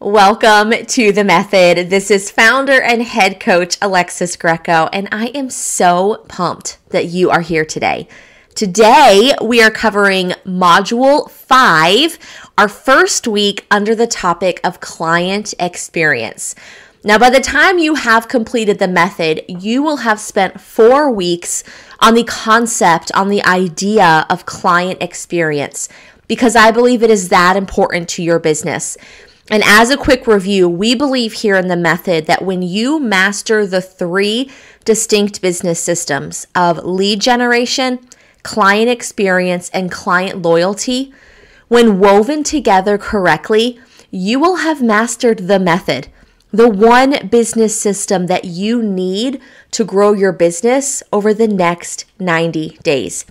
Welcome to The Method. This is founder and head coach Alexis Greco, and I am so pumped that you are here today. Today, we are covering Module 5, our first week under the topic of client experience. Now, by the time you have completed the method, you will have spent four weeks on the concept, on the idea of client experience, because I believe it is that important to your business. And as a quick review, we believe here in the method that when you master the three distinct business systems of lead generation, client experience, and client loyalty, when woven together correctly, you will have mastered the method, the one business system that you need to grow your business over the next 90 days.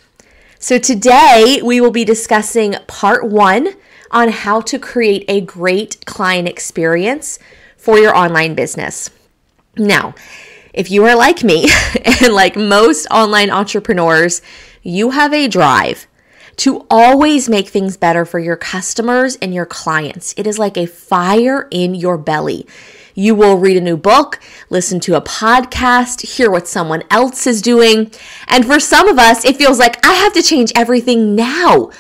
So, today we will be discussing part one on how to create a great client experience for your online business. Now, if you are like me and like most online entrepreneurs, you have a drive to always make things better for your customers and your clients. It is like a fire in your belly. You will read a new book, listen to a podcast, hear what someone else is doing. And for some of us, it feels like I have to change everything now.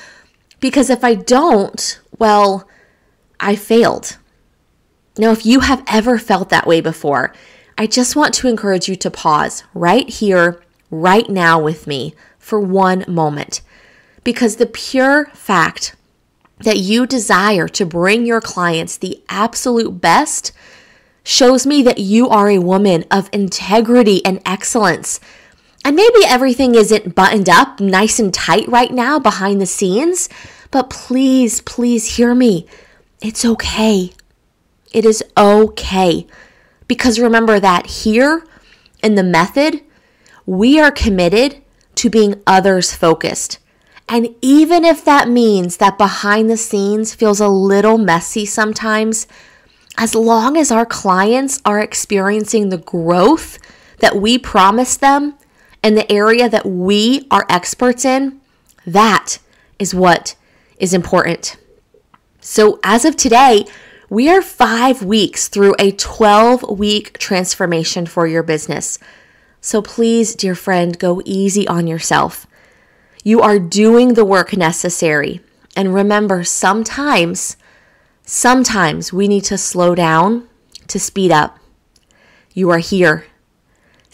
Because if I don't, well, I failed. Now, if you have ever felt that way before, I just want to encourage you to pause right here, right now with me for one moment. Because the pure fact that you desire to bring your clients the absolute best shows me that you are a woman of integrity and excellence. And maybe everything isn't buttoned up nice and tight right now behind the scenes, but please, please hear me. It's okay. It is okay. Because remember that here in the method, we are committed to being others focused. And even if that means that behind the scenes feels a little messy sometimes, as long as our clients are experiencing the growth that we promised them in the area that we are experts in, that is what is important. So, as of today, we are five weeks through a 12 week transformation for your business. So, please, dear friend, go easy on yourself. You are doing the work necessary. And remember, sometimes, sometimes we need to slow down to speed up. You are here.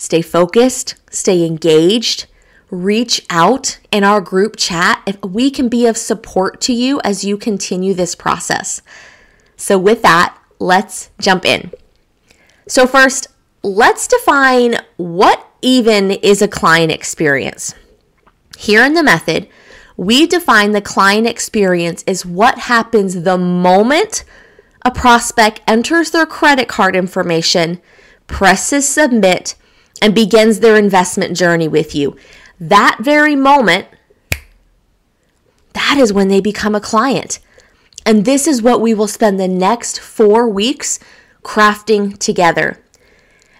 Stay focused, stay engaged, reach out in our group chat if we can be of support to you as you continue this process. So, with that, let's jump in. So, first, let's define what even is a client experience. Here in the method, we define the client experience as what happens the moment a prospect enters their credit card information, presses submit, and begins their investment journey with you that very moment, that is when they become a client. And this is what we will spend the next four weeks crafting together.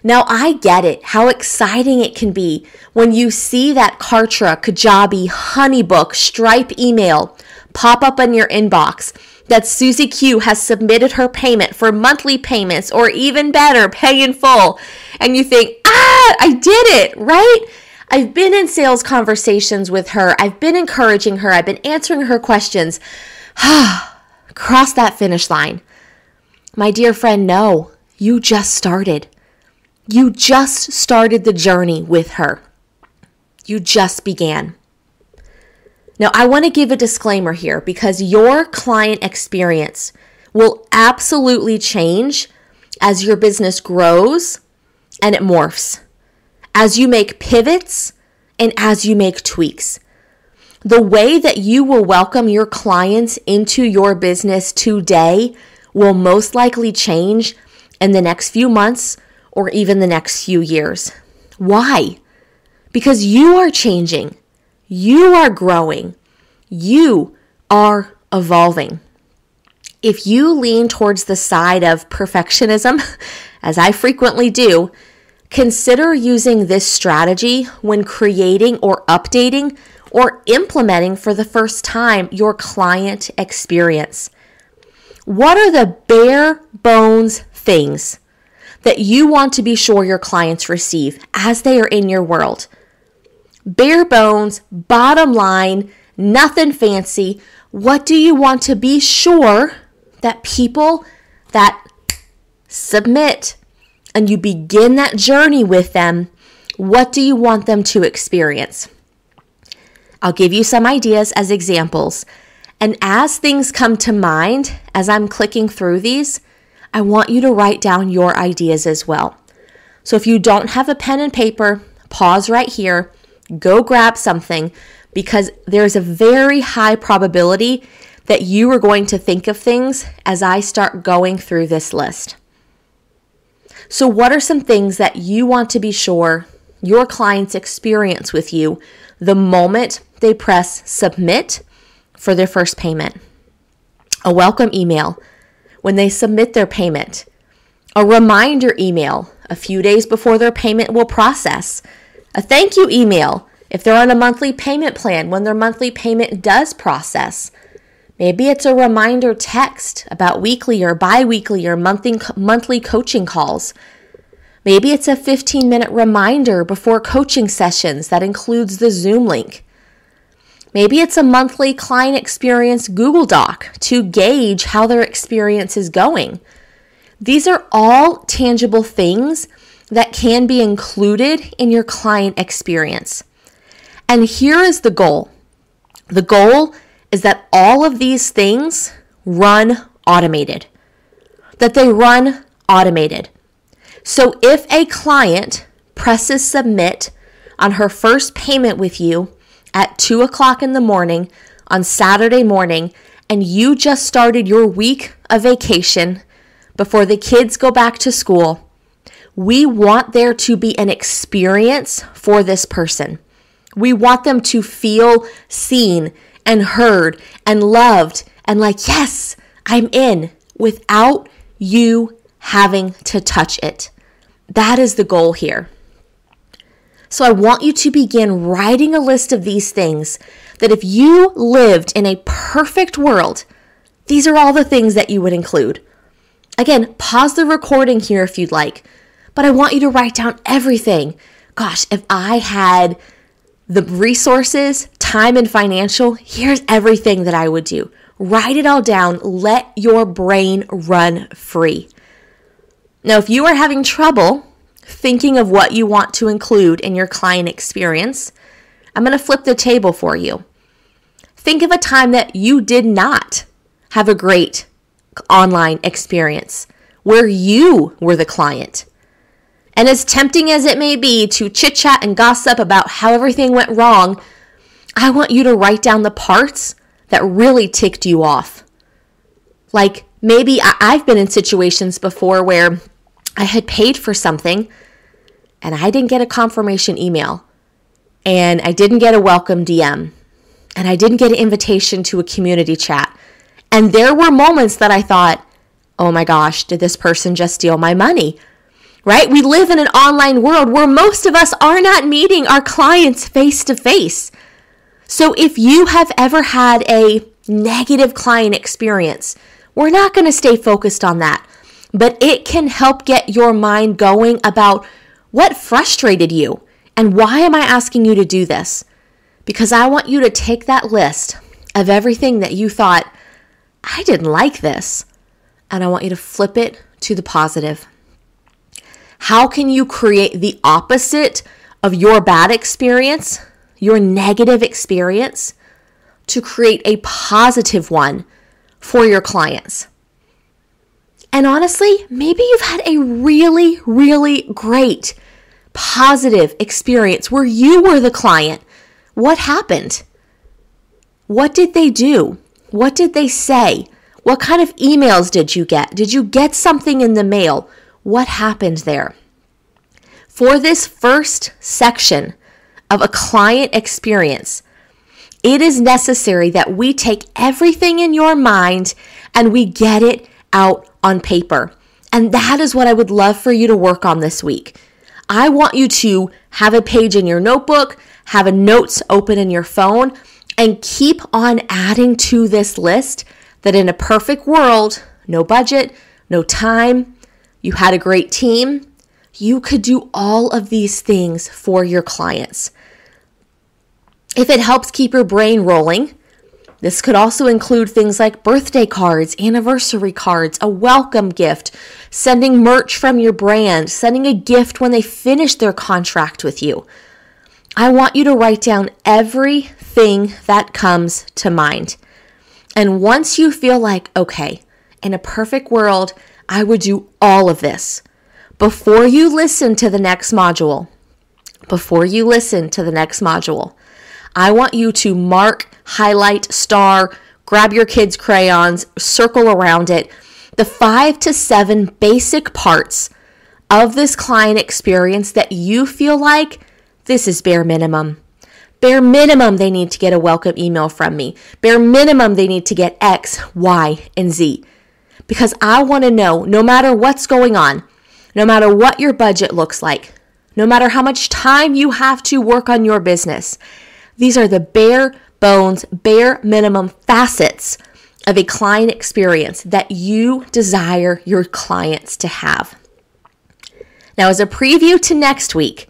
Now, I get it, how exciting it can be when you see that Kartra, Kajabi, Honeybook, Stripe email pop up in your inbox that Susie Q has submitted her payment for monthly payments or even better, pay in full. And you think, I did it, right? I've been in sales conversations with her. I've been encouraging her. I've been answering her questions. Cross that finish line. My dear friend, no, you just started. You just started the journey with her. You just began. Now, I want to give a disclaimer here because your client experience will absolutely change as your business grows and it morphs as you make pivots and as you make tweaks. The way that you will welcome your clients into your business today will most likely change in the next few months or even the next few years. Why? Because you are changing, you are growing, you are evolving. If you lean towards the side of perfectionism, as I frequently do, Consider using this strategy when creating or updating or implementing for the first time your client experience. What are the bare bones things that you want to be sure your clients receive as they are in your world? Bare bones, bottom line, nothing fancy. What do you want to be sure that people that submit and you begin that journey with them, what do you want them to experience? I'll give you some ideas as examples. And as things come to mind, as I'm clicking through these, I want you to write down your ideas as well. So if you don't have a pen and paper, pause right here, go grab something because there's a very high probability that you are going to think of things as I start going through this list. So, what are some things that you want to be sure your clients experience with you the moment they press submit for their first payment? A welcome email when they submit their payment, a reminder email a few days before their payment will process, a thank you email if they're on a monthly payment plan when their monthly payment does process. Maybe it's a reminder text about weekly or bi weekly or monthly, monthly coaching calls. Maybe it's a 15 minute reminder before coaching sessions that includes the Zoom link. Maybe it's a monthly client experience Google Doc to gauge how their experience is going. These are all tangible things that can be included in your client experience. And here is the goal the goal is that all of these things run automated, that they run automated. So if a client presses submit on her first payment with you, at 2 o'clock in the morning on Saturday morning and you just started your week of vacation before the kids go back to school, we want there to be an experience for this person. We want them to feel seen and heard and loved and like, yes, I'm in without you having to touch it. That is the goal here. So I want you to begin writing a list of these things that if you lived in a perfect world, these are all the things that you would include. Again, pause the recording here if you'd like, but I want you to write down everything. Gosh, if I had the resources, time, and financial, here's everything that I would do. Write it all down. Let your brain run free. Now, if you are having trouble thinking of what you want to include in your client experience, I'm going to flip the table for you. Think of a time that you did not have a great online experience where you were the client. And as tempting as it may be to chit chat and gossip about how everything went wrong, I want you to write down the parts that really ticked you off. Like maybe I've been in situations before where I had paid for something and I didn't get a confirmation email and I didn't get a welcome DM and I didn't get an invitation to a community chat. And there were moments that I thought, oh my gosh, did this person just steal my money? Right? We live in an online world where most of us are not meeting our clients face to face. So if you have ever had a negative client experience, we're not going to stay focused on that but it can help get your mind going about what frustrated you and why am I asking you to do this? Because I want you to take that list of everything that you thought, I didn't like this, and I want you to flip it to the positive. How can you create the opposite of your bad experience, your negative experience, to create a positive one for your clients? And honestly, maybe you've had a really, really great, positive experience where you were the client. What happened? What did they do? What did they say? What kind of emails did you get? Did you get something in the mail? What happened there? For this first section of a client experience, it is necessary that we take everything in your mind and we get it out on paper. And that is what I would love for you to work on this week. I want you to have a page in your notebook, have a notes open in your phone, and keep on adding to this list that in a perfect world, no budget, no time, you had a great team, you could do all of these things for your clients. If it helps keep your brain rolling, this could also include things like birthday cards, anniversary cards, a welcome gift, sending merch from your brand, sending a gift when they finish their contract with you. I want you to write down everything that comes to mind. And once you feel like, okay, in a perfect world, I would do all of this, before you listen to the next module, before you listen to the next module, I want you to mark, highlight, star, grab your kids' crayons, circle around it. The five to seven basic parts of this client experience that you feel like this is bare minimum. Bare minimum, they need to get a welcome email from me. Bare minimum, they need to get X, Y, and Z. Because I want to know no matter what's going on, no matter what your budget looks like, no matter how much time you have to work on your business, these are the bare bones, bare minimum facets of a client experience that you desire your clients to have. Now, as a preview to next week,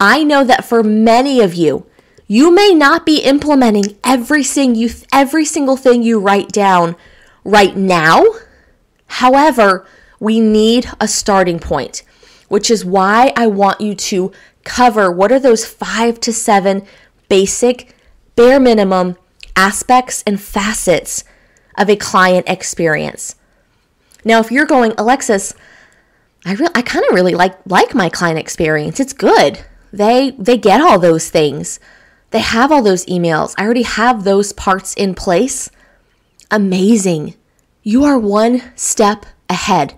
I know that for many of you, you may not be implementing every, you, every single thing you write down right now. However, we need a starting point, which is why I want you to cover what are those five to seven basic, bare minimum aspects and facets of a client experience. Now, if you're going, Alexis, I re- I kind of really like like my client experience. It's good. They they get all those things. They have all those emails. I already have those parts in place. Amazing. You are one step ahead.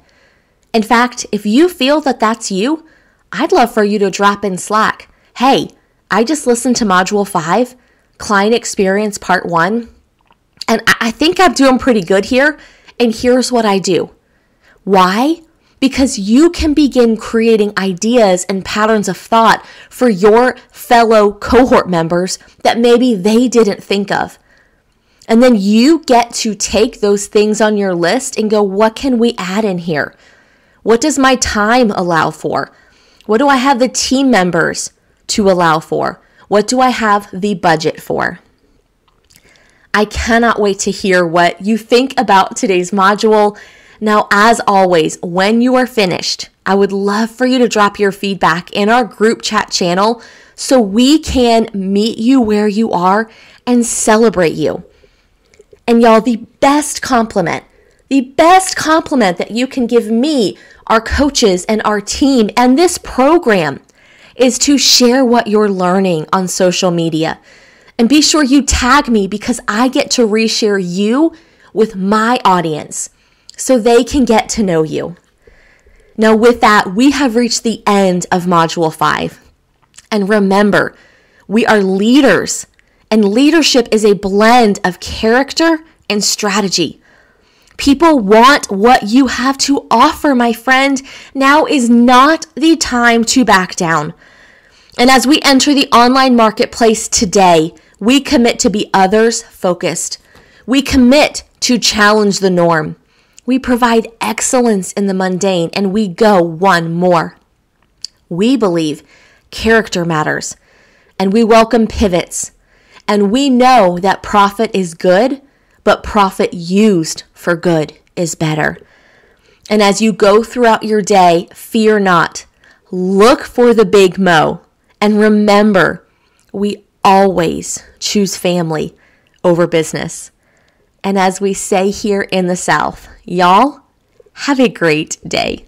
In fact, if you feel that that's you, I'd love for you to drop in Slack. Hey, I just listened to Module 5, Client Experience Part 1, and I think I'm doing pretty good here. And here's what I do. Why? Because you can begin creating ideas and patterns of thought for your fellow cohort members that maybe they didn't think of. And then you get to take those things on your list and go, what can we add in here? What does my time allow for? What do I have the team members to allow for? What do I have the budget for? I cannot wait to hear what you think about today's module. Now, as always, when you are finished, I would love for you to drop your feedback in our group chat channel so we can meet you where you are and celebrate you. And y'all, the best compliment, the best compliment that you can give me, our coaches, and our team, and this program is to share what you're learning on social media. And be sure you tag me because I get to reshare you with my audience so they can get to know you. Now, with that, we have reached the end of Module 5. And remember, we are leaders, and leadership is a blend of character and strategy. People want what you have to offer, my friend. Now is not the time to back down. And as we enter the online marketplace today, we commit to be others focused. We commit to challenge the norm. We provide excellence in the mundane and we go one more. We believe character matters and we welcome pivots. And we know that profit is good, but profit used for good is better. And as you go throughout your day, fear not. Look for the big mo and remember, we always choose family over business. And as we say here in the South, y'all have a great day.